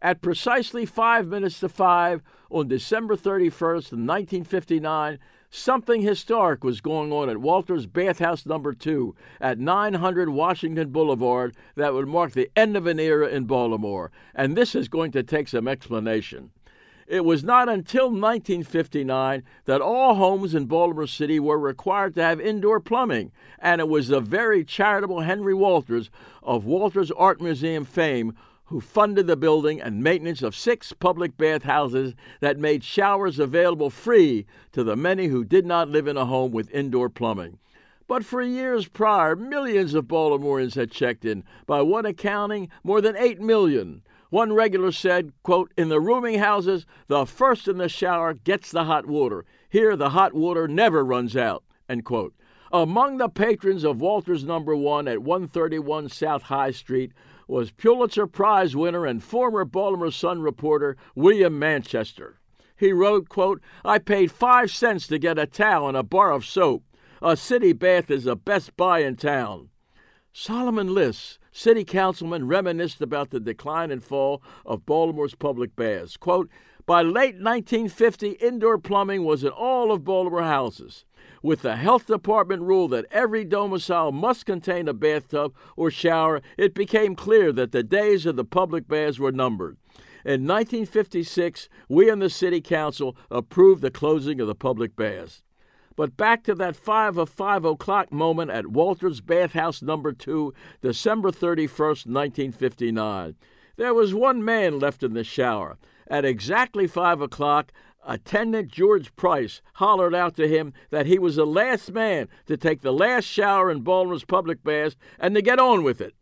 At precisely five minutes to five on December 31st, 1959, something historic was going on at Walter's Bathhouse Number 2 at 900 Washington Boulevard that would mark the end of an era in Baltimore, and this is going to take some explanation. It was not until 1959 that all homes in Baltimore City were required to have indoor plumbing, and it was the very charitable Henry Walters of Walters Art Museum fame who funded the building and maintenance of six public bathhouses that made showers available free to the many who did not live in a home with indoor plumbing. But for years prior, millions of Baltimoreans had checked in, by one accounting, more than 8 million. One regular said, quote, In the rooming houses, the first in the shower gets the hot water. Here, the hot water never runs out, end quote. Among the patrons of Walters Number One at 131 South High Street was Pulitzer Prize winner and former Baltimore Sun reporter William Manchester. He wrote, quote, I paid five cents to get a towel and a bar of soap. A city bath is the best buy in town. Solomon Liss, city councilman, reminisced about the decline and fall of Baltimore's public baths. Quote, By late 1950, indoor plumbing was in all of Baltimore houses. With the health department rule that every domicile must contain a bathtub or shower, it became clear that the days of the public baths were numbered. In 1956, we in the City Council approved the closing of the public baths. But back to that 5 of 5 o'clock moment at Walter's Bathhouse Number 2, December 31st, 1959. There was one man left in the shower. At exactly 5 o'clock, attendant George Price hollered out to him that he was the last man to take the last shower in Baltimore's public baths and to get on with it.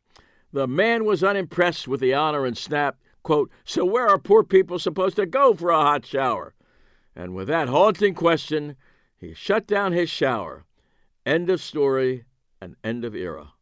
The man was unimpressed with the honor and snapped, quote, So where are poor people supposed to go for a hot shower? And with that haunting question, he shut down his shower. End of story and end of era.